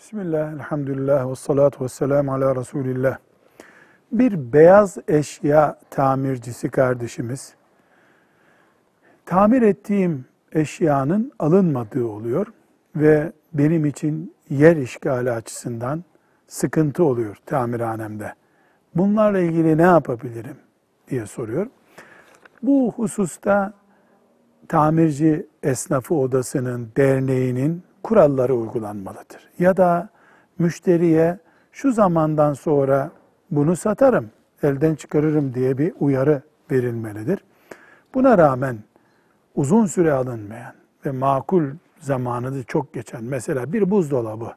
Bismillah, elhamdülillah ve salatu ve selamu ala Resulillah. Bir beyaz eşya tamircisi kardeşimiz, tamir ettiğim eşyanın alınmadığı oluyor ve benim için yer işgali açısından sıkıntı oluyor tamirhanemde. Bunlarla ilgili ne yapabilirim diye soruyor. Bu hususta tamirci esnafı odasının, derneğinin kuralları uygulanmalıdır. Ya da müşteriye şu zamandan sonra bunu satarım, elden çıkarırım diye bir uyarı verilmelidir. Buna rağmen uzun süre alınmayan ve makul zamanı da çok geçen mesela bir buzdolabı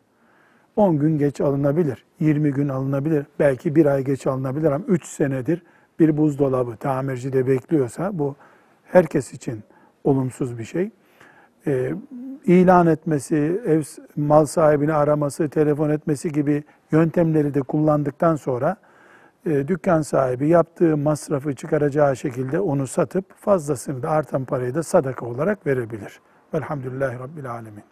10 gün geç alınabilir, 20 gün alınabilir, belki bir ay geç alınabilir ama 3 senedir bir buzdolabı tamirci de bekliyorsa bu herkes için olumsuz bir şey. Ee, ilan etmesi, ev mal sahibini araması, telefon etmesi gibi yöntemleri de kullandıktan sonra e, dükkan sahibi yaptığı masrafı çıkaracağı şekilde onu satıp fazlasını da artan parayı da sadaka olarak verebilir. Velhamdülillahi Rabbil Alemin.